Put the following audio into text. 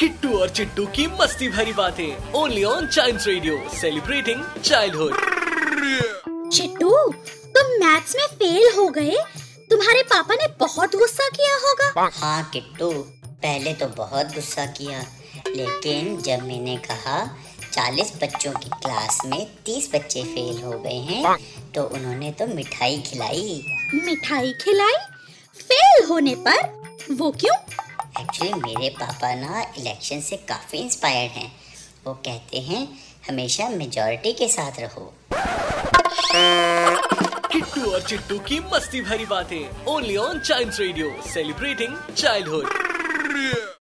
किट्टू और चिट्टू की मस्ती भरी बातें। Only on child radio celebrating childhood Chittu तुम मैथ्स में फेल हो गए। तुम्हारे पापा ने बहुत गुस्सा किया होगा। हाँ किट्टू पहले तो बहुत गुस्सा किया। लेकिन जब मैंने कहा चालीस बच्चों की क्लास में तीस बच्चे फेल हो गए हैं तो उन्होंने तो मिठाई खिलाई। मिठाई खिलाई? फेल होने पर वो क्यों एक्चुअली मेरे पापा ना इलेक्शन से काफ़ी इंस्पायर्ड हैं। वो कहते हैं, हमेशा मेजॉरिटी के साथ रहो। किट्टू और चिट्टू की मस्ती भरी बातें। Only on child radio celebrating childhood